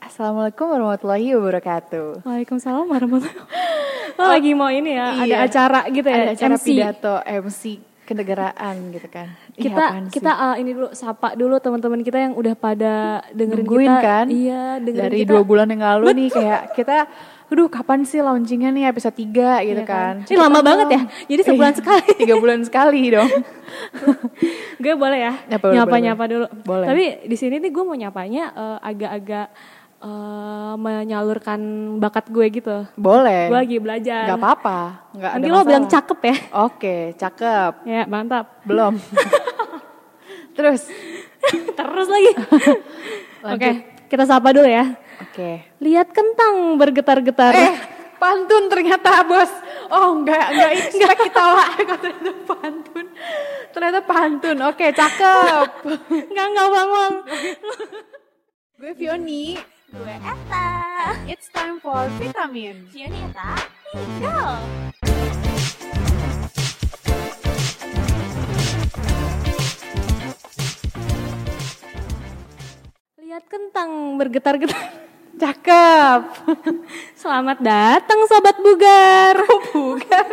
Assalamualaikum warahmatullahi wabarakatuh. Waalaikumsalam warahmatullahi wabarakatuh. Oh, lagi mau ini ya, ada Iya. acara gitu ya, Ada acara MC. pidato MC kenegaraan gitu kan. Ih, Kita sih? kita uh, ini dulu sapa dulu teman-teman kita yang udah pada dengerin Nungguin kita. kan? Iya, dengerin dari kita. dua bulan yang lalu nih kayak kita aduh kapan sih launchingnya nih episode 3 gitu Iya kan. Ini lama banget ya. Jadi sebulan Iya, sekali. Tiga bulan sekali dong. Gue boleh ya Ya, nyapa-nyapa dulu. Boleh. Tapi di sini nih gue mau nyapanya uh, agak-agak uh, menyalurkan bakat gue gitu. Boleh. Gue lagi belajar. Gak apa-apa. Gak Nanti ada lo masalah. bilang cakep ya. Oke, cakep. Ya, mantap. Belum. Terus Terus lagi. Oke, kita sapa dulu ya. Oke. Lihat kentang bergetar-getar. Eh, pantun ternyata bos. Oh enggak, enggak expect kita lah. Ternyata pantun. Ternyata pantun. Oke, cakep. Enggak, enggak bang, Gue Fioni. Gue Eta. It's time for vitamin. Fioni Eta. Tinggal. Lihat kentang bergetar-getar. Cakep. Selamat datang sobat bugar. bugar.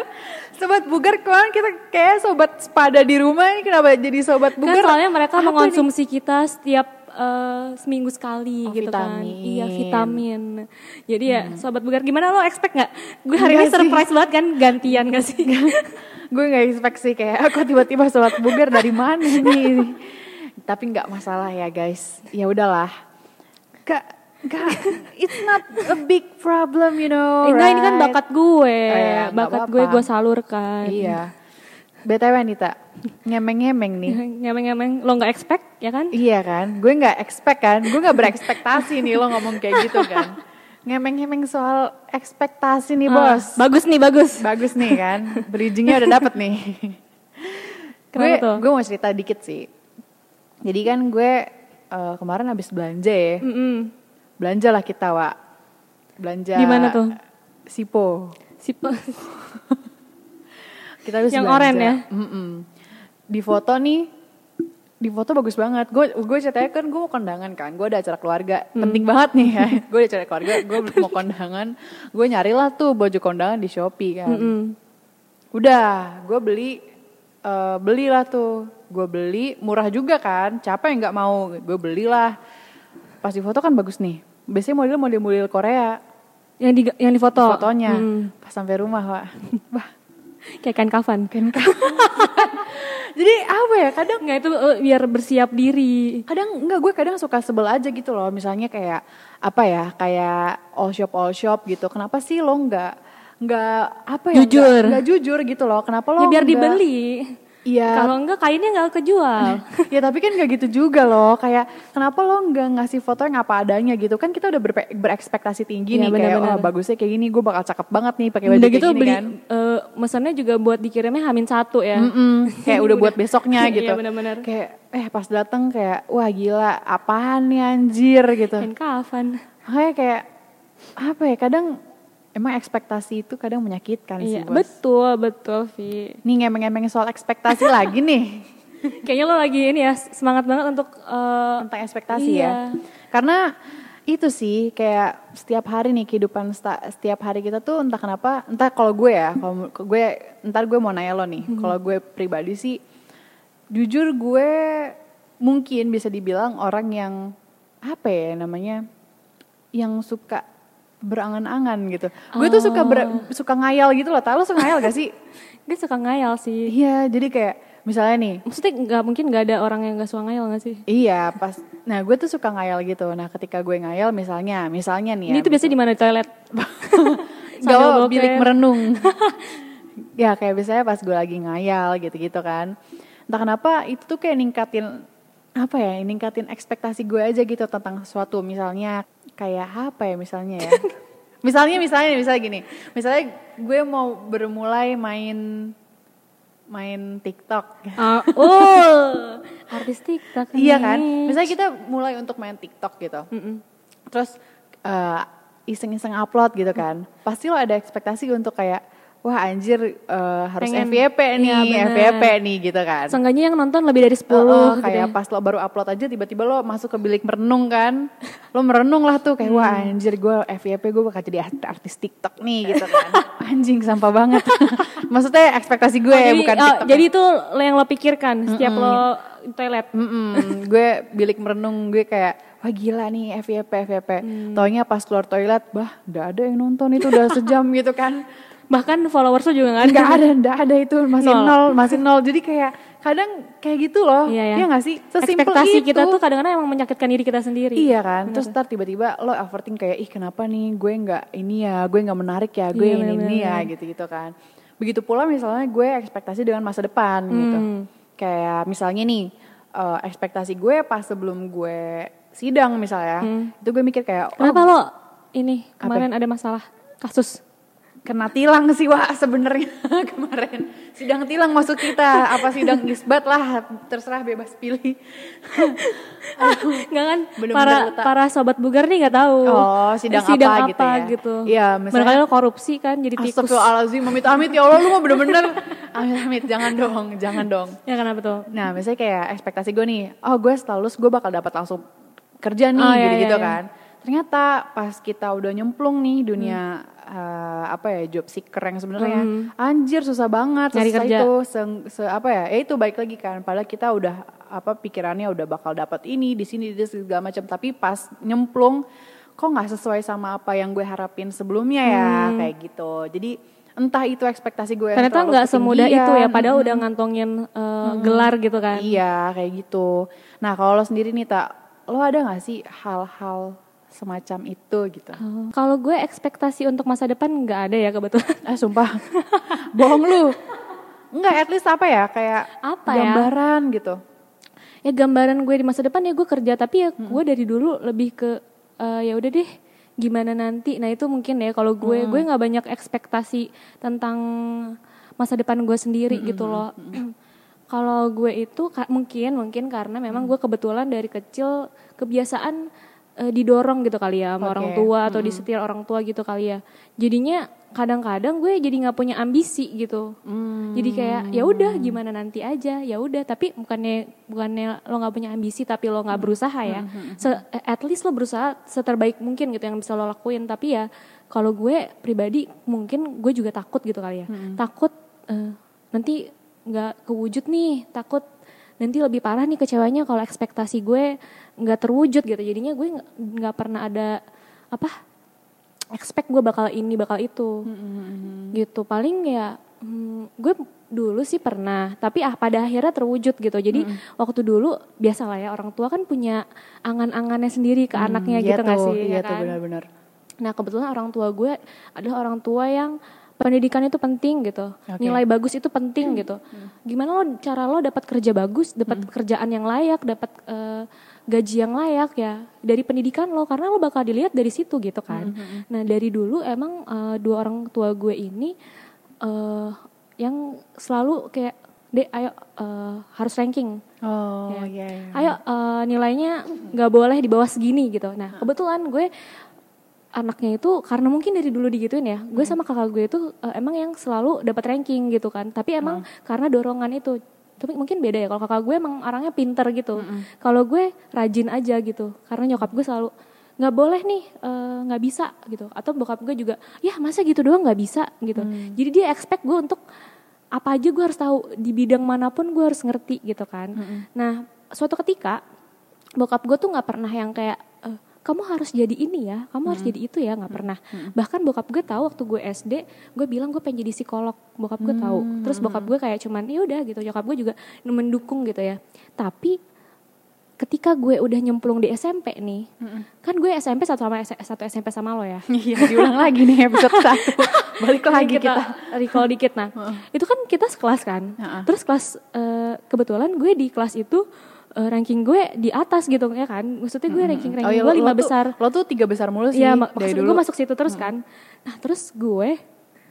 Sobat bugar kemarin kita kayak sobat sepada di rumah ini kenapa jadi sobat Kan bugar? soalnya mereka Apa mengonsumsi kita setiap eh, seminggu sekali Oh, gitu kan. vitamin. Iya vitamin. Jadi ya sobat bugar gimana lo expect nggak? Gue hari ini surprise banget kan gantian gak sih? gue nggak expect sih kayak aku tiba-tiba sobat bugar dari mana nih tapi nggak masalah ya guys. Ya udahlah. Gak gak it's not a big problem you know Enggak ini kan right? bakat gue. Oh, iya, bakat apa-apa. gue gue salurkan. iya. Btw Anita ngemeng-ngemeng nih. Ngemeng-ngemeng. Lo nggak expect ya kan? iya kan? Gue nggak expect kan? Gue nggak berekspektasi nih lo ngomong kayak gitu kan. Ngemeng-ngemeng soal ekspektasi nih Ah, bos. bagus nih bagus. bagus nih kan? Bridgingnya udah dapet nih. Gue gue mau cerita dikit sih jadi kan gue eh, kemarin habis belanja ya Mm-mm. belanja lah kita wa belanja Di mana tuh? Sipo Si kita habis Yang belanja. oren ya? Mm-mm. di foto nih di foto bagus banget gue gue ceritanya kan gue mau kondangan kan gue ada acara keluarga Hmm. penting banget nih ya gue ada acara keluarga gue mau kondangan gue nyari lah tuh baju kondangan di shopee kan Mm-mm. Udah, gue beli eh belilah tuh. Gue beli murah juga kan. Siapa yang nggak mau? Gue belilah. Pas di foto kan bagus nih. Biasanya model model-model Korea Yang di yang di foto. fotonya. Mm. Pas sampai rumah, Wak. Wah, Kayak kain kafan. kan Jadi apa ya? Kadang Enggak itu eh, biar bersiap diri. kadang enggak gue kadang suka sebel aja gitu loh. Misalnya kayak apa ya? Kayak all shop all shop gitu. Kenapa sih lo nggak nggak apa ya? Jujur. Nggak, nggak jujur gitu loh. Kenapa lo Ya biar nggak- dibeli. Iya. Kalau enggak kainnya enggak kejual. ya tapi kan gak gitu juga loh kayak kenapa lo nggak ngasih foto yang apa adanya gitu kan kita udah berpe- berekspektasi tinggi Iya, nih kayak benar-benar. oh bagusnya kayak gini gue bakal cakep banget nih pakai baju Udah kayak gitu gini beli kan eh, mesennya juga buat dikirimnya hamin satu ya. Mm-mm, kayak udah buat besoknya Iya, gitu benar-benar. kayak eh pas dateng kayak wah gila apaan nih anjir gitu Kain kafan. makanya kayak apa ya kadang emang ekspektasi itu kadang menyakitkan sih Iya, bos betul, betul, Vi. nih ngemeng-ngemeng soal ekspektasi lagi nih Kayaknya lo lagi ini ya semangat banget untuk eh, tentang ekspektasi iya. ya. Karena itu sih kayak setiap hari nih kehidupan setiap hari kita tuh entah kenapa, entah kalau gue ya, kalau gue ntar gue mau nanya lo nih. Hmm. Kalau gue pribadi sih jujur gue mungkin bisa dibilang orang yang apa ya namanya yang suka berangan-angan gitu. Gue tuh suka ber- Oh. suka ngayal gitu loh. Tahu lo suka ngayal gak sih? Dia suka ngayal sih. Iya, jadi kayak misalnya nih, Maksudnya nggak mungkin nggak ada orang yang nggak suka ngayal nggak sih? Iya, pas. Nah, gue tuh suka ngayal gitu. Nah, ketika gue ngayal, misalnya, misalnya nih ya. Ini tuh biasanya di mana di toilet? Gaul bokeh. bilik merenung. ya, kayak biasanya pas gue lagi ngayal gitu-gitu kan. Entah kenapa itu tuh kayak ningkatin apa ya, ningkatin ekspektasi gue aja gitu tentang sesuatu. Misalnya kayak apa ya misalnya ya. misalnya, misalnya, misalnya gini. Misalnya gue mau bermulai main main TikTok. Ah, oh, artis TikTok Iya kan? Misalnya kita mulai untuk main TikTok gitu. Mm-mm. Terus eh, iseng-iseng upload gitu kan. Pasti lo ada ekspektasi untuk kayak wah anjir eh, harus Pengen- FYP nih, Iya, bener. FYP nih gitu kan. Seenggaknya yang nonton lebih dari 10 Oh, oh, gitu kayak ya. pas lo baru upload aja tiba-tiba lo masuk ke bilik merenung kan lo merenung lah tuh kayak wah Hmm. anjir gue FYP gue bakal jadi art- artis TikTok nih gitu kan anjing sampah banget maksudnya ekspektasi gue Oh, jadi, bukan oh, TikTok jadi itu yang lo pikirkan setiap lo toilet. Mm-mm, gue bilik merenung gue kayak wah gila nih FYP FYP Hmm. taunya pas keluar toilet bah nggak ada yang nonton itu udah sejam gitu kan Bahkan followers lo juga gak ada. nggak ada nggak ada itu masih Nol. nol. masih nol jadi kayak kadang kayak gitu loh Iya ya. nggak sih sesimpel Ekspektasi itu kita tuh kadang-kadang emang menyakitkan diri kita sendiri. Iya kan, terus ntar tiba-tiba lo overthink kayak ih kenapa nih gue nggak ini ya, gue nggak menarik ya, gue Iya, ini ini bener-bener. ya gitu-gitu kan. Begitu pula misalnya gue ekspektasi dengan masa depan gitu. Hmm. Kayak misalnya nih eh, ekspektasi gue pas sebelum gue sidang misalnya, itu gue mikir kayak oh Hmm. Kenapa lo ini kemarin ada masalah kasus? Kena tilang sih wah sebenarnya kemarin sidang tilang masuk kita apa sidang isbat lah terserah bebas pilih Enggak kan? Bener-bener para letak. para sobat bugar nih nggak tahu. Oh, sidang apa gitu ya? gitu. Iya, misalnya- lo korupsi kan jadi tikus. Astagfirullahaladzim, amit-amit ya Allah lu mah bener-bener Amit-amit, jangan dong, jangan dong Ya kenapa tuh? Nah misalnya kayak ekspektasi gue nih Oh gue setelah lulus gue bakal dapat langsung kerja nih Oh, iya, gitu-gitu iya, iya. kan Ternyata pas kita udah nyemplung nih dunia Hmm. eh, apa ya job seeker yang sebenarnya Anjir susah banget Nyari susah kerja. itu se- se- apa ya ya itu baik lagi kan padahal kita udah apa pikirannya udah bakal dapat ini di sini di segala macam tapi pas nyemplung kok nggak sesuai sama apa yang gue harapin sebelumnya ya kayak gitu jadi entah itu ekspektasi gue Hmm. Ternyata nggak semudah itu ya, padahal udah ngantongin eh, gelar gitu kan. Iya kayak gitu. Nah kalau lo sendiri nih tak, lo ada nggak sih hal-hal semacam itu gitu? Oh, Kalau gue ekspektasi untuk masa depan nggak ada ya kebetulan. Eh sumpah, bohong lu. Enggak, at least apa ya kayak Apa ya? gambaran gitu. ya gambaran gue di masa depan ya gue kerja tapi ya gue dari dulu lebih ke eh, ya udah deh gimana nanti nah itu mungkin ya kalau gue gue nggak banyak ekspektasi tentang masa depan gue sendiri gitu loh kalau gue itu mungkin mungkin karena memang gue kebetulan dari kecil kebiasaan eh, didorong gitu kali ya sama Oke. orang tua atau disetir orang tua gitu kali ya. Jadinya kadang-kadang gue jadi nggak punya ambisi gitu. Jadi kayak ya udah gimana nanti aja ya udah. Tapi bukannya bukannya lo nggak punya ambisi tapi lo nggak berusaha ya. Se- at least lo berusaha seterbaik mungkin gitu yang bisa lo lakuin. Tapi ya kalau gue pribadi mungkin gue juga takut gitu kali ya. Takut eh, nanti nggak kewujud nih takut nanti lebih parah nih kecewanya kalau ekspektasi gue nggak terwujud gitu. Jadinya gue nggak- pernah ada apa expect gue bakal ini bakal itu. Gitu. Paling ya hmm, gue dulu sih pernah tapi ah pada akhirnya terwujud gitu. Jadi waktu dulu biasa lah ya orang tua kan punya angan-angannya sendiri ke anaknya Iya gitu nggak sih Iya ya tuh kan? benar-benar. Nah kebetulan orang tua gue adalah orang tua yang pendidikan itu penting gitu, Oke. nilai bagus itu penting gitu. Gimana lo cara lo dapat kerja bagus, dapat kerjaan yang layak, dapat eh, gaji yang layak ya dari pendidikan lo karena lo bakal dilihat dari situ gitu kan. Nah dari dulu emang eh, dua orang tua gue ini eh yang selalu kayak dek ayo eh, harus ranking Oh Ya. iya. iya. ayo eh, nilainya nggak boleh di bawah segini gitu. Nah kebetulan gue anaknya itu karena mungkin dari dulu digituin ya, gue sama kakak gue itu eh, emang yang selalu dapat ranking gitu kan. Tapi emang karena dorongan itu, tapi mungkin beda ya. Kalau kakak gue emang orangnya pinter gitu. Kalau gue rajin aja gitu, karena nyokap gue selalu nggak boleh nih eh, nggak bisa gitu. Atau bokap gue juga ya masa gitu doang nggak bisa gitu. Jadi dia expect gue untuk apa aja gue harus tahu di bidang mana pun gue harus ngerti gitu kan. Nah suatu ketika bokap gue tuh nggak pernah yang kayak "Eh, kamu harus jadi ini ya kamu harus jadi itu ya nggak pernah. Bahkan bokap gue tahu waktu gue SD gue bilang gue pengen jadi psikolog bokap gue tahu. Terus bokap gue kayak cuman ya udah gitu. Nyokap gue juga mendukung gitu ya. Tapi ketika gue udah nyemplung di SMP nih kan gue SMP satu sama satu SMP sama lo ya? Iya diulang lagi nih episode satu. Balik lagi kita. recall dikit nah. Itu kan kita sekelas kan? Heeh. terus kelas eh, kebetulan gue di kelas itu eh, ranking gue di atas gitu ya kan maksudnya gue ranking ranking Oh iya, gue lima lo tuh- besar Lo tuh tiga besar mulu sih Iya, mak- dari maksud dulu. gue masuk situ terus kan. Nah, terus gue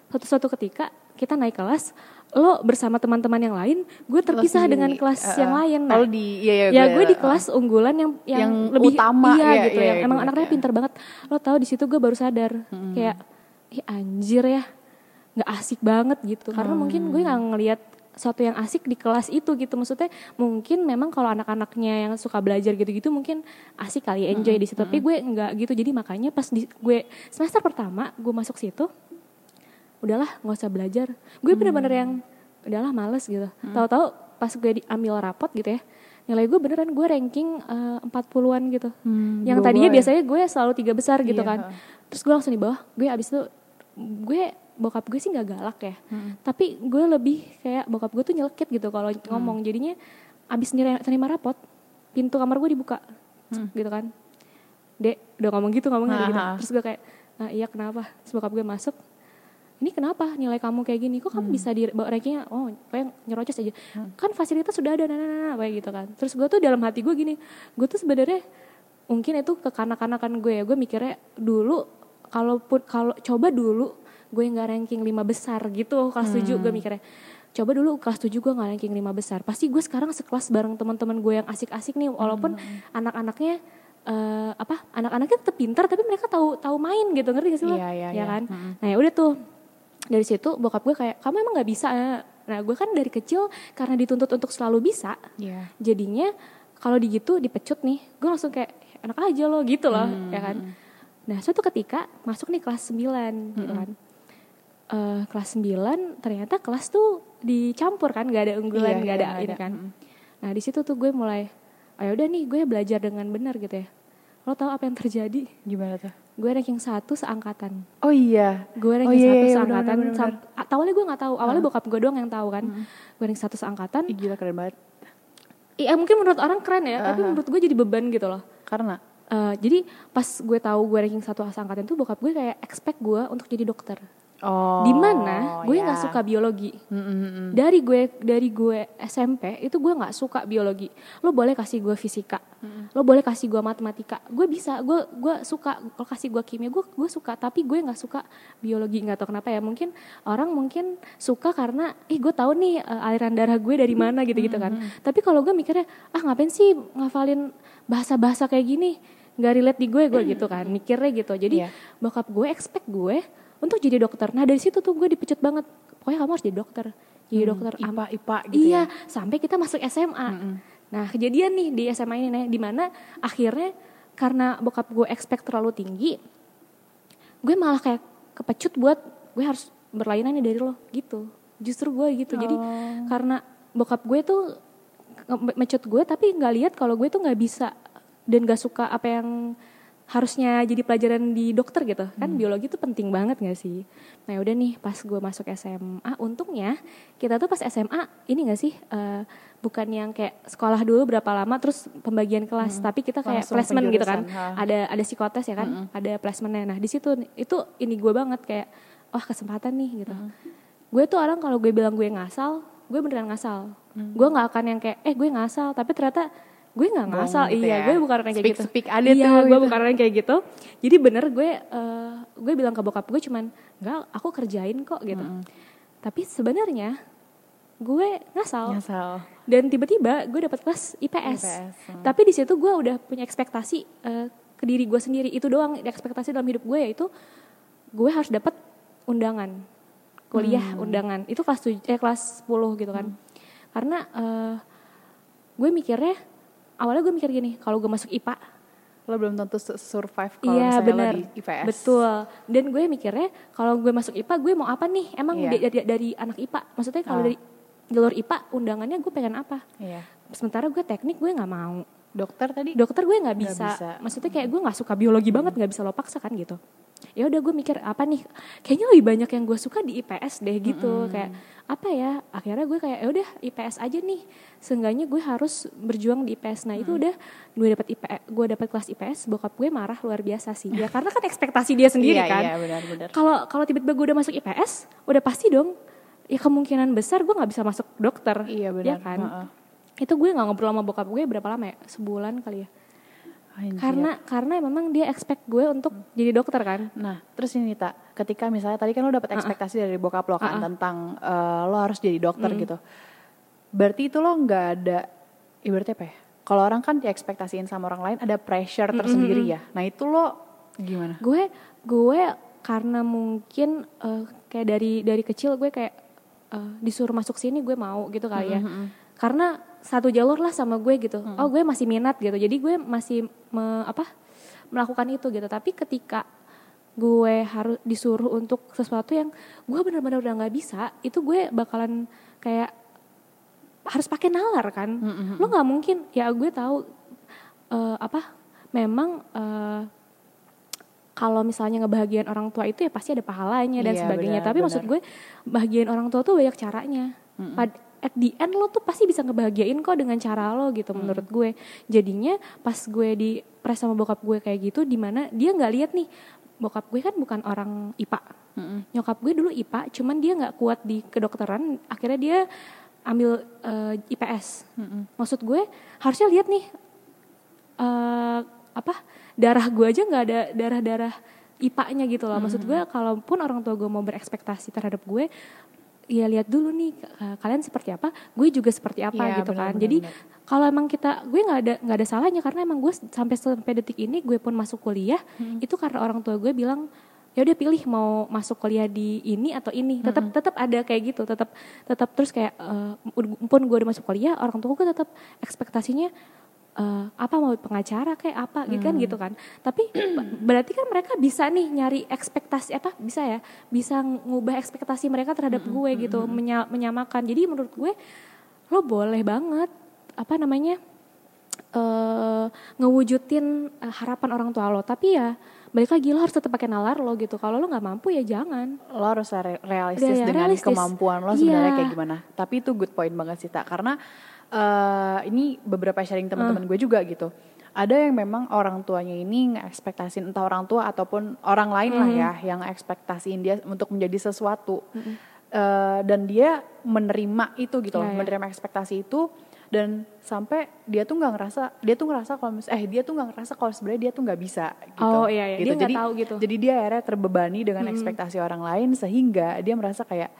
suatu suatu ketika kita naik kelas, lo bersama teman-teman yang lain, gue terpisah sendiri. dengan kelas Uh-uh. yang lain. Nah, Kalau di- iya, iya, ya gue- gue di uh. kelas unggulan yang yang, Yang lebih utama, iya, iya, gitu iya, yang iya, emang gue anaknya ngerti, pinter banget. Lo tahu di situ gue baru sadar kayak ih anjir ya. nggak asik banget gitu karena mungkin gue nggak ngelihat sesuatu yang asik di kelas itu gitu. Maksudnya mungkin memang kalau anak-anaknya yang suka belajar gitu-gitu mungkin asik kali enjoy di situ. Tapi gue nggak gitu. Jadi makanya pas di, gue semester pertama gue masuk situ udahlah nggak usah belajar. Gue bener-bener yang udahlah males gitu. Tahu-tahu pas gue diambil rapot gitu ya nilai gue beneran gue ranking eh, 40-an gitu. Hmm, yang tadinya ya. biasanya gue selalu tiga besar gitu Iya, kan. Terus gue langsung di bawah. Gue abis itu gue bokap gue sih nggak galak ya. Tapi gue lebih kayak bokap gue tuh nyelekit gitu kalau ngomong. Jadinya abis terima rapot pintu kamar gue dibuka gitu kan. Dek udah ngomong gitu ngomongnya gitu terus gue kayak nah, iya kenapa? Terus bokap gue masuk ini kenapa nilai kamu kayak gini? Kok kamu bisa di rankingnya oh kayak nyerocos aja. Kan fasilitas sudah ada nah, nah, nah, nah, kayak gitu kan. Terus gue tuh dalam hati gue gini gue tuh sebenarnya mungkin itu kekanak-kanakan gue ya. Gue mikirnya dulu kalaupun kalau coba dulu gue nggak ranking lima besar gitu kelas 7 gue mikirnya coba dulu kelas 7 gue nggak ranking lima besar. Pasti gue sekarang sekelas bareng teman-teman gue yang asik-asik nih walaupun anak-anaknya eh, apa anak-anaknya tetap pintar tapi mereka tahu tahu main gitu ngerti gak sih lo? Iya, iya, ya iya. kan? Nah ya udah tuh dari situ bokap gue kayak kamu emang nggak bisa. Ya?" nah gue kan dari kecil karena dituntut untuk selalu bisa Iya. jadinya kalau di gitu dipecut nih gue langsung kayak enak aja lo gitu loh ya kan? Nah suatu ketika masuk nih kelas 9 gitu kan Eh, kelas 9 ternyata kelas tuh dicampur kan gak ada unggulan Iya, gak iya, ada nggak ini kan. Nah di situ tuh gue mulai ayo udah nih gue belajar dengan benar gitu ya. Lo tau apa yang terjadi? Gimana tuh? gue ranking satu seangkatan. Oh iya. gue ranking Oh, iya, satu iya, seangkatan bener, bener, awalnya gue nggak tahu awalnya bokap gue doang yang tahu kan. Gue ranking satu seangkatan. Ih, gila keren banget. iya mungkin menurut orang keren ya tapi menurut gue jadi beban gitu loh. Karena? Eh, jadi pas gue tahu gue ranking satu seangkatan tuh bokap gue kayak expect gue untuk jadi dokter oh. di mana gue ya. nggak suka biologi? Mm, mm, mm. dari gue dari gue SMP itu gue nggak suka biologi. Lo boleh kasih gue fisika. Lo boleh kasih gue matematika. Gue bisa gue gue suka lo kasih gue kimia gue gue suka. Tapi gue nggak suka biologi nggak tahu kenapa ya. Mungkin orang mungkin suka karena ih gue tahu nih eh, aliran darah gue dari mana gitu gitu kan. tapi kalau gue mikirnya ah ngapain sih ngafalin bahasa-bahasa kayak gini? Nggak relate di gue gue gitu kan. mikirnya gitu. Jadi Iya. bokap gue expect gue untuk jadi dokter. Nah dari situ tuh gue dipecut banget. Pokoknya kamu harus jadi dokter. Jadi dokter am- IPA, IPA gitu iya ya. sampai kita masuk SMA nah kejadian nih di SMA ini nih di mana akhirnya karena bokap gue expect terlalu tinggi gue malah kayak kepecut buat gue harus berlainan nih dari lo gitu. Justru gue gitu. Jadi karena bokap gue tuh mecut gue tapi nggak lihat kalau gue tuh nggak bisa dan gak suka apa yang harusnya jadi pelajaran di dokter gitu. Kan biologi tuh penting banget gak sih? Nah udah nih pas gue masuk SMA untungnya kita tuh pas SMA ini gak sih eh, bukan yang kayak sekolah dulu berapa lama terus pembagian kelas tapi kita kayak Langsung placement gitu kan. ha. ada ada psikotes ya kan? Ada placementnya. Nah di situ itu ini gue banget kayak wah kesempatan nih gitu. Gue tuh orang kalau gue bilang gue ngasal gue beneran ngasal. Gue nggak akan yang kayak eh gue ngasal tapi ternyata gue nggak ngasal gitu iya ya. gue bukan orang kayak Speak- gitu. speak ada iya tuh, gue gitu. bukan orang kayak gitu. Jadi bener gue eh, gue bilang ke bokap gue cuman nggak aku kerjain kok gitu. Tapi sebenarnya gue ngasal. Nyasal. dan tiba-tiba gue dapat kelas IPS, IPS, hmm. tapi di situ gue udah punya ekspektasi eh, ke diri gue sendiri. Itu doang ekspektasi dalam hidup gue yaitu gue harus dapat undangan kuliah undangan. Itu kelas tuj- eh kelas 10 gitu kan. Karena eh, gue mikirnya awalnya gue mikir gini kalau gue masuk IPA Lo belum tentu su- survive kalau Iya misalnya benar, lo di IPS. betul. Dan gue mikirnya kalau gue masuk IPA gue mau apa nih? Emang Iya. dari, dari, dari anak IPA, maksudnya kalau Ah. dari jalur IPA undangannya gue pengen apa? Iya. Sementara gue teknik gue nggak mau. Dokter tadi? Dokter gue nggak bisa. bisa. Maksudnya kayak gue nggak suka biologi banget, nggak bisa lo paksa kan gitu. Ya udah gue mikir apa nih? Kayaknya lebih banyak yang gue suka di IPS deh gitu. Kayak apa ya? Akhirnya gue kayak ya udah IPS aja nih. Seenggaknya gue harus berjuang di IPS. Nah itu udah gue dapat IPS, gue dapat kelas IPS. Bokap gue marah luar biasa sih. Ya karena kan ekspektasi dia sendiri iya, kan. Iya. Kalau kalau tiba-tiba gue udah masuk IPS, udah pasti dong. Ya kemungkinan besar gue nggak bisa masuk dokter. Iya, Ya benar. kan? Heeh. Itu gue nggak ngobrol sama bokap gue berapa lama ya? Sebulan kali ya. Anjir. Karena karena memang dia expect gue untuk jadi dokter kan. Nah, terus ini tak, ketika misalnya tadi kan lo dapet ekspektasi dari bokap lo kan tentang eh, lo harus jadi dokter gitu. Berarti itu lo nggak ada, ibaratnya apa ya? Kalau orang kan diekspektasiin sama orang lain ada pressure tersendiri ya. Nah itu lo gimana? Gue gue karena mungkin eh, kayak dari dari kecil gue kayak eh, disuruh masuk sini gue mau gitu kali ya karena satu jalur lah sama gue gitu. Oh gue masih minat gitu. Jadi gue masih me- apa melakukan itu gitu. Tapi ketika gue harus disuruh untuk sesuatu yang gue benar-benar udah nggak bisa itu gue bakalan kayak harus pakai nalar kan. Lo nggak mungkin. Ya gue tahu eh, apa memang eh, kalau misalnya ngebahagiain orang tua itu ya pasti ada pahalanya dan Iya, sebagainya. benar, tapi maksud benar. gue bahagiain orang tua tuh banyak caranya. Pad- at the end lo tuh pasti bisa ngebahagiain kok dengan cara lo gitu menurut gue. Jadinya pas gue di press sama bokap gue kayak gitu di mana dia nggak lihat nih bokap gue kan bukan orang IPA nyokap gue dulu IPA cuman dia nggak kuat di kedokteran akhirnya dia ambil eh, IPS maksud gue harusnya lihat nih eh apa darah gue aja nggak ada darah-darah IPA-nya gitu loh. Maksud gue kalaupun orang tua gue mau berekspektasi terhadap gue ya lihat dulu nih eh, kalian seperti apa, gue juga seperti apa Iya, gitu benar, kan. benar, Jadi kalau emang kita gue nggak ada nggak ada salahnya karena emang gue sampai sampai detik ini gue pun masuk kuliah itu karena orang tua gue bilang ya udah pilih mau masuk kuliah di ini atau ini. Tetap tetap ada kayak gitu tetap tetap terus kayak eh, pun gue udah masuk kuliah orang tua gue tetap ekspektasinya eh, apa mau pengacara kayak apa gitu kan gitu kan. Tapi berarti kan mereka bisa nih nyari ekspektasi apa bisa ya bisa ngubah ekspektasi mereka terhadap gue gitu menya- menyamakan. Jadi menurut gue lo boleh banget apa namanya eh ngewujudin eh, harapan orang tua lo. Tapi ya balik lagi lo harus tetap pakai nalar lo gitu. Kalau lo nggak mampu ya jangan. Lo harus re- realistis Iya, iya, dengan realistis. kemampuan lo sebenarnya Iya. kayak gimana. Tapi itu good point banget sih tak karena eh ini beberapa sharing teman-teman gue juga gitu. Ada yang memang orang tuanya ini ngeekspektasin entah orang tua ataupun orang lain lah ya yang ekspektasiin dia untuk menjadi sesuatu. Eh, dan dia menerima itu gitu loh, Iya, iya. menerima ekspektasi itu dan sampai dia tuh nggak ngerasa dia tuh ngerasa kalau mis- eh dia tuh nggak ngerasa kalau sebenarnya dia tuh nggak bisa gitu. Oh, iya, iya. Gitu. Dia Jadi tahu gitu. jadi dia akhirnya terbebani dengan ekspektasi orang lain sehingga dia merasa kayak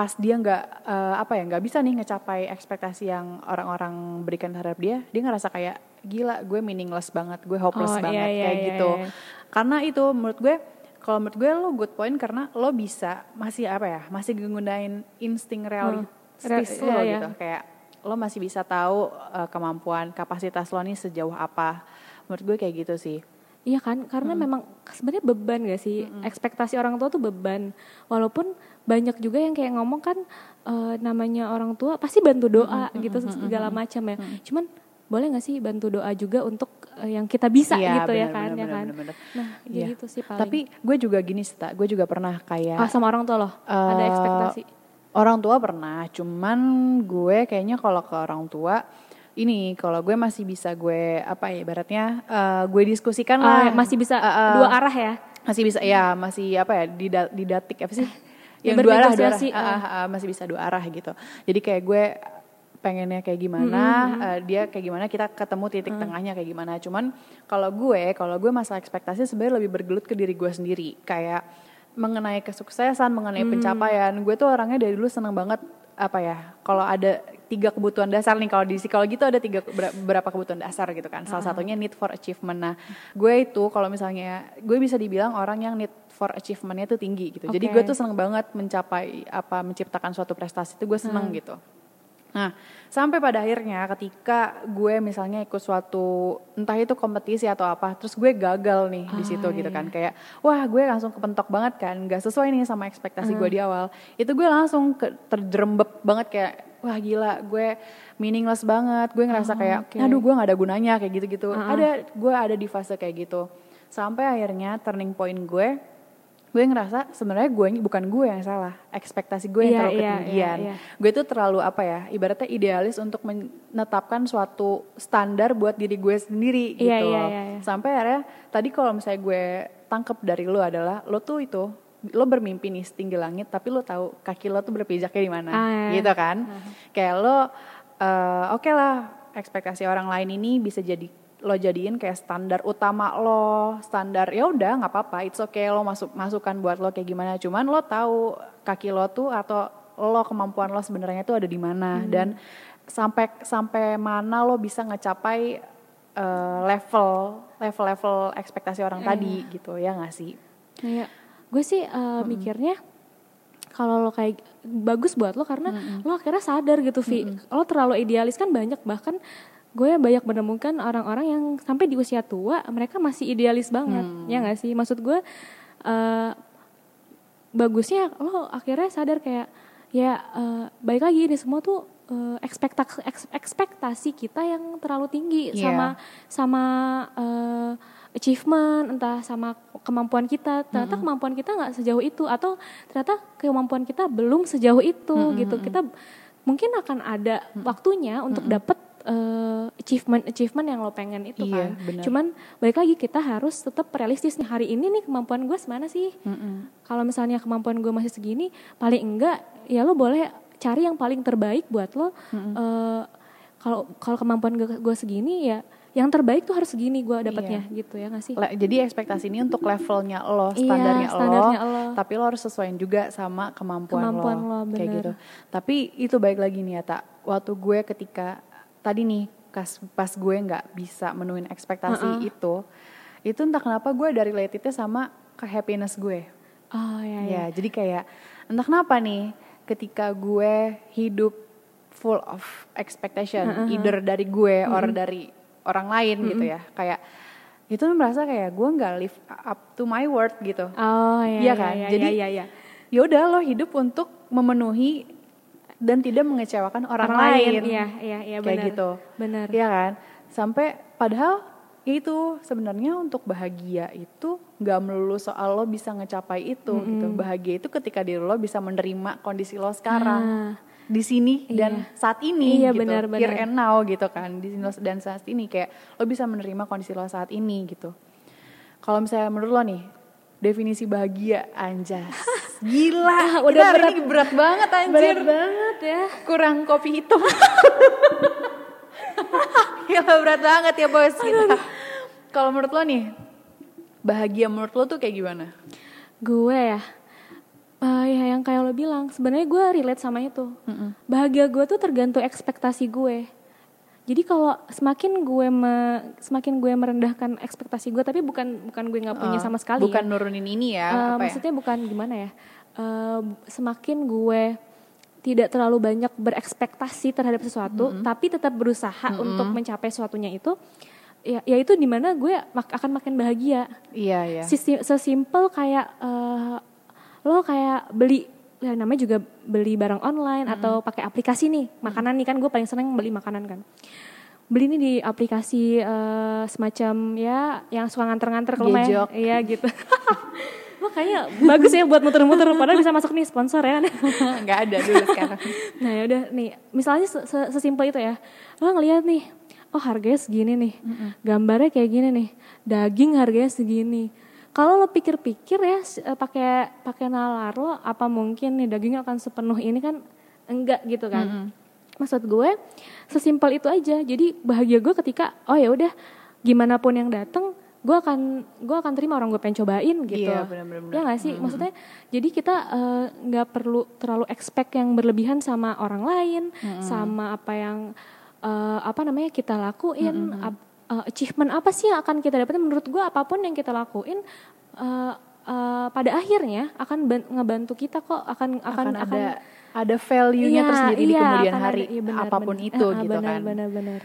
pas dia nggak eh, apa ya nggak bisa nih ngecapai ekspektasi yang orang-orang berikan terhadap dia dia ngerasa kayak gila gue meaningless banget gue hopeless Oh, iya, banget iya, kayak iya, gitu. iya. karena itu menurut gue kalau menurut gue lo good point karena lo bisa masih apa ya masih menggunakan insting realistis Re- lo iya, iya. gitu. Kayak lo masih bisa tahu eh, kemampuan kapasitas lo nih sejauh apa. Menurut gue kayak gitu sih Iya kan, karena memang sebenarnya beban gak sih ekspektasi orang tua tuh beban. Walaupun banyak juga yang kayak ngomong kan eh, namanya orang tua pasti bantu doa gitu segala macam ya. Cuman boleh gak sih bantu doa juga untuk eh, yang kita bisa Iya, gitu ya benar, kan, benar, ya kan. benar, benar. Nah, Iya. ya gitu sih paling. tapi gue juga gini sih Tak. gue juga pernah kayak ah, sama orang tua loh ada Eh, ekspektasi. Orang tua pernah, cuman gue kayaknya kalau ke orang tua ini kalau gue masih bisa gue apa ya ibaratnya eh, gue diskusikan Oh, lah. masih bisa Eh, eh, dua arah ya. masih bisa ya masih apa ya dida- didatik apa sih? Ya, yang dua arah, dua arah. Ah, ah, ah, masih bisa dua arah gitu. Jadi kayak gue pengennya kayak gimana eh, dia kayak gimana kita ketemu titik tengahnya kayak gimana. Cuman kalau gue kalau gue masalah ekspektasi sebenarnya lebih bergelut ke diri gue sendiri. Kayak mengenai kesuksesan mengenai pencapaian. Gue tuh orangnya dari dulu seneng banget apa ya kalau ada tiga kebutuhan dasar nih kalau di psikologi itu ada tiga ber- beberapa kebutuhan dasar gitu kan salah satunya need for achievement nah gue itu kalau misalnya gue bisa dibilang orang yang need for achievementnya tuh tinggi gitu jadi Oke. gue tuh seneng banget mencapai apa menciptakan suatu prestasi itu gue seneng gitu Nah, sampai pada akhirnya ketika gue misalnya ikut suatu entah itu kompetisi atau apa, terus gue gagal nih di situ Ah, gitu iya. kan. Kayak wah, gue langsung kepentok banget kan, nggak sesuai nih sama ekspektasi gue Hmm. di awal. Itu gue langsung ke, terjerembab banget kayak wah gila, gue meaningless banget. Gue ngerasa Oh, kayak oke. aduh, gue nggak ada gunanya kayak gitu-gitu. Ah, ah. Ada gue ada di fase kayak gitu. Sampai akhirnya turning point gue gue ngerasa sebenarnya gue bukan gue yang salah ekspektasi gue yang Iya, terlalu iya, ketinggian iya, iya. gue tuh terlalu apa ya ibaratnya idealis untuk menetapkan suatu standar buat diri gue sendiri gitu Iya, iya, loh. iya, iya. sampai akhirnya tadi kalau misalnya gue tangkep dari lo adalah lo tuh itu lo bermimpi nih setinggi langit tapi lo tahu kaki lo tuh berpijaknya di mana. Ah, iya. gitu kan? Kayak lo eh, oke lah ekspektasi orang lain ini bisa jadi lo jadiin kayak standar utama lo standar ya udah nggak apa-apa it's okay lo masuk masukan buat lo kayak gimana. Cuman lo tahu kaki lo tuh atau lo kemampuan lo sebenarnya tuh ada di mana. Dan sampai sampai mana lo bisa ngecapai eh, level level level ekspektasi orang tadi gitu ya nggak sih? Iya. Gue sih uh, mikirnya kalau lo kayak bagus buat lo karena lo akhirnya sadar gitu Vi. Lo terlalu idealis kan banyak bahkan gue banyak menemukan orang-orang yang sampai di usia tua mereka masih idealis banget. Ya nggak sih? Maksud gue uh, bagusnya lo akhirnya sadar kayak ya uh, balik lagi ini semua tuh uh, ekspektasi ekspektasi kita yang terlalu tinggi Iya. sama sama uh, achievement entah sama kemampuan kita. Ternyata kemampuan kita nggak sejauh itu atau ternyata kemampuan kita belum sejauh itu gitu. Kita mungkin akan ada waktunya untuk dapet uh, achievement achievement yang lo pengen itu Iya, kan. benar. cuman balik lagi kita harus tetap realistis nih hari ini nih kemampuan gue semana sih? Mm-mm. kalau misalnya kemampuan gue masih segini paling enggak ya lo boleh cari yang paling terbaik buat lo Eh, kalau kalau kemampuan gue, gue segini ya yang terbaik tuh harus segini gue dapatnya gitu ya nggak sih? Le- jadi ekspektasi ini untuk levelnya lo, Iya, standarnya, standarnya lo, lo. tapi lo harus sesuaiin juga sama kemampuan, Kemampuan lo, lo, kayak gitu. Tapi itu baik lagi nih ya tak, waktu gue ketika tadi nih pas pas gue nggak bisa menuhin ekspektasi itu, itu entah kenapa gue dari relatednya sama ke happiness gue. oh ya ya Ya, jadi kayak entah kenapa nih ketika gue hidup full of expectation, either dari gue or dari orang lain gitu ya, kayak itu merasa kayak gue nggak live up to my word gitu. oh ya Iya ya, kan? ya, Jadi ya, ya, ya. ya udah lo hidup untuk memenuhi dan tidak mengecewakan orang, lain. iya iya iya kayak benar gitu. benar Iya kan? Sampai padahal ya itu sebenarnya untuk bahagia itu nggak melulu soal lo bisa ngecapai itu gitu. Bahagia itu ketika diri lo bisa menerima kondisi lo sekarang Ah. Di sini dan saat ini Iya, gitu. benar, Here benar. and now gitu kan. Di sini dan saat ini kayak lo bisa menerima kondisi lo saat ini gitu. Kalau misalnya menurut lo nih definisi bahagia anjas. Gila, Ah, udah hari berat. ini berat banget anjir. berat banget ya Kurang kopi hitam. Gila berat banget ya bos kita. Kalau menurut lo nih, bahagia menurut lo tuh kayak gimana? gue ya eh, ya yang kayak lo bilang sebenarnya gue relate sama itu. Bahagia gue tuh tergantung ekspektasi gue. Jadi kalau semakin gue me- semakin gue merendahkan ekspektasi gue tapi bukan bukan gue nggak punya Eh, sama sekali. Bukan ya. nurunin ini ya, Eh, apa ya? maksudnya bukan gimana ya? Eh, semakin gue tidak terlalu banyak berekspektasi terhadap sesuatu tapi tetap berusaha untuk mencapai sesuatunya itu ya, ya itu di mana gue mak- akan makin bahagia. Iya, iya. Sisi- sesimpel kayak eh, lo kayak beli ya namanya juga beli barang online atau pakai aplikasi nih makanan nih. Kan gue paling seneng beli makanan kan. Beli nih di aplikasi eh, semacam ya yang suka nganter-nganter main. Gejok. iya gitu. Makanya bagus ya buat muter-muter padahal bisa masuk nih sponsor ya. Nggak ada dulu sekarang. Nah ya udah nih, misalnya se- se- sesimpel itu ya, lo ngeliat nih, oh harganya segini nih, gambarnya kayak gini nih, daging harganya segini. Kalau lo pikir-pikir ya, eh, pakai pakai nalar lo, apa mungkin nih dagingnya akan sepenuh ini kan? Enggak gitu kan? Maksud gue, sesimpel itu aja. Jadi bahagia gue ketika, oh ya udah, gimana pun yang datang, gue akan gue akan terima orang gue pengen cobain gitu. Iya, benar-benar. Ya nggak sih? Maksudnya jadi kita eh, nggak perlu terlalu expect yang berlebihan sama orang lain, sama apa yang eh, apa namanya kita lakuin, ap- eh, achievement apa sih yang akan kita dapetin? Menurut gue apa pun yang kita lakuin eh, eh, pada akhirnya akan ban- ngebantu kita kok akan akan akan, ada ada value-nya Iya, tersendiri di iya, kemudian akan hari ada- iya, benar, apa pun benar. itu Ah, gitu benar, kan. Benar benar.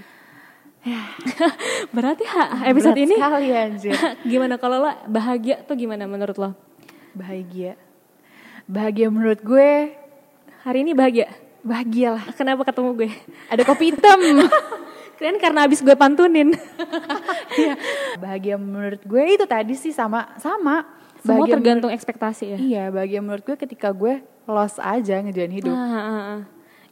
Berarti ha, episode Berat ini sekali anjir. gimana kalau lo bahagia tuh gimana menurut lo? Bahagia. Bahagia menurut gue Hari ini bahagia. bahagia lah. Kenapa ketemu gue? Ada kopi hitam. Keren karena abis gue pantunin. Iya. bahagia menurut gue itu tadi sih sama sama. Semua Bahagia tergantung ekspektasi ya. Iya, bahagia menurut gue ketika gue lost aja ngejalanin hidup. Ah, ah, ah.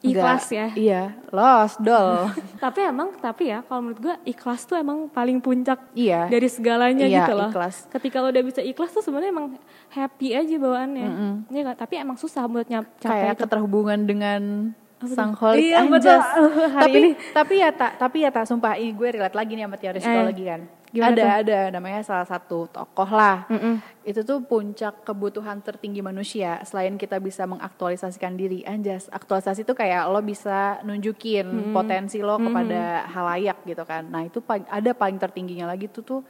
Ikhlas Nggak- ya. Iya, lost dol. tapi emang tapi ya kalau menurut gue ikhlas tuh emang paling puncak Iya. dari segalanya Iya, gitu loh. ikhlas. Ketika lo udah bisa ikhlas tuh sebenarnya emang happy aja bawaannya. Iya kan? Tapi emang susah buat nyap capai kayak itu. keterhubungan dengan? Sang holik Iya, anjas. betul. Tapi ini. tapi ya tak tapi ya tak sumpah ih, gue relate lagi nih sama teori psikologi kan. Eh, gimana ada tuh? ada namanya salah satu tokoh lah. Mm-mm. Itu tuh puncak kebutuhan tertinggi manusia selain kita bisa mengaktualisasikan diri. Anjas, aktualisasi itu kayak lo bisa nunjukin potensi lo kepada halayak gitu kan. Nah, itu ada paling tertingginya lagi tuh tuh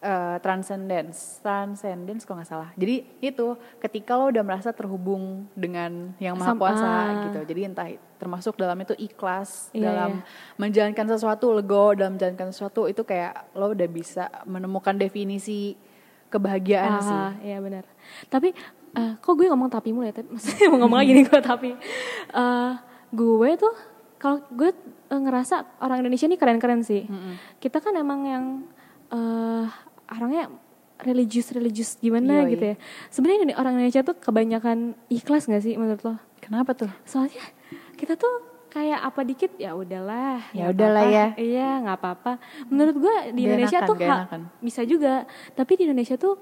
eh, transcendence, transcendence kalau nggak salah. Jadi itu ketika lo udah merasa terhubung dengan yang maha kuasa gitu. Jadi entah termasuk dalam itu ikhlas Iya, dalam menjalankan sesuatu lego dalam menjalankan sesuatu itu kayak lo udah bisa menemukan definisi kebahagiaan sih. Ah, iya benar. Tapi eh, kok gue ngomong tapi mulu ya? Tapi maksudnya mau ngomong lagi nih gue tapi. Eh, gue tuh kalau gue ngerasa orang Indonesia ini keren-keren sih. Kita kan emang yang eh orangnya religius religius gimana Yoi. gitu ya. Sebenarnya orang Indonesia tuh kebanyakan ikhlas gak sih menurut lo? Kenapa tuh? Soalnya kita tuh kayak apa dikit ya udahlah Ya udahlah ya. iya nggak apa-apa menurut gue di Gak Indonesia enakan, tuh ha- bisa juga tapi di Indonesia tuh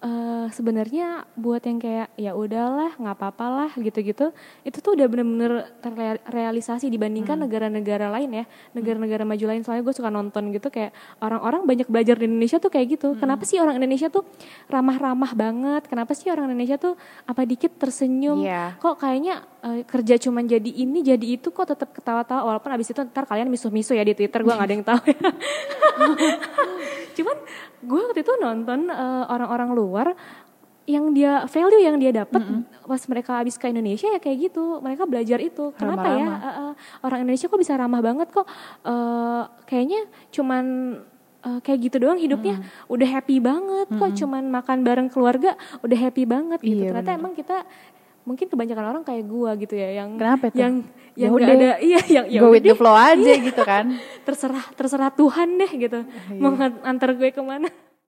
eh, sebenarnya buat yang kayak ya udahlah nggak apa-apa lah gitu-gitu itu tuh udah bener-bener terrealisasi dibandingkan Hmm. negara-negara lain ya negara-negara maju lain soalnya gue suka nonton gitu kayak orang-orang banyak belajar di Indonesia tuh kayak gitu Hmm. kenapa sih orang Indonesia tuh ramah-ramah banget kenapa sih orang Indonesia tuh apa dikit tersenyum Iya. kok kayaknya eh, kerja cuman jadi ini jadi itu kok tetap ketawa-tawa walaupun abis itu ntar kalian misuh-misuh ya di Twitter gue nggak ada yang tahu ya. cuman gue waktu itu nonton eh, orang-orang luar yang dia value yang dia dapat pas mereka habis ke Indonesia ya kayak gitu. Mereka belajar itu. Kenapa ya? Ramah-ramah. eh, eh, orang Indonesia kok bisa ramah banget kok? Eh, kayaknya cuman eh, kayak gitu doang hidupnya. Udah happy banget kok. Cuman makan bareng keluarga udah happy banget gitu. Iya, ternyata bener. emang kita mungkin kebanyakan orang kayak gua gitu ya yang Kenapa tuh? yang Ya yang udah. ada iya yang ya Go with udah the flow aja Iya. gitu kan. terserah terserah Tuhan deh gitu mau ngan- antar gue ke mana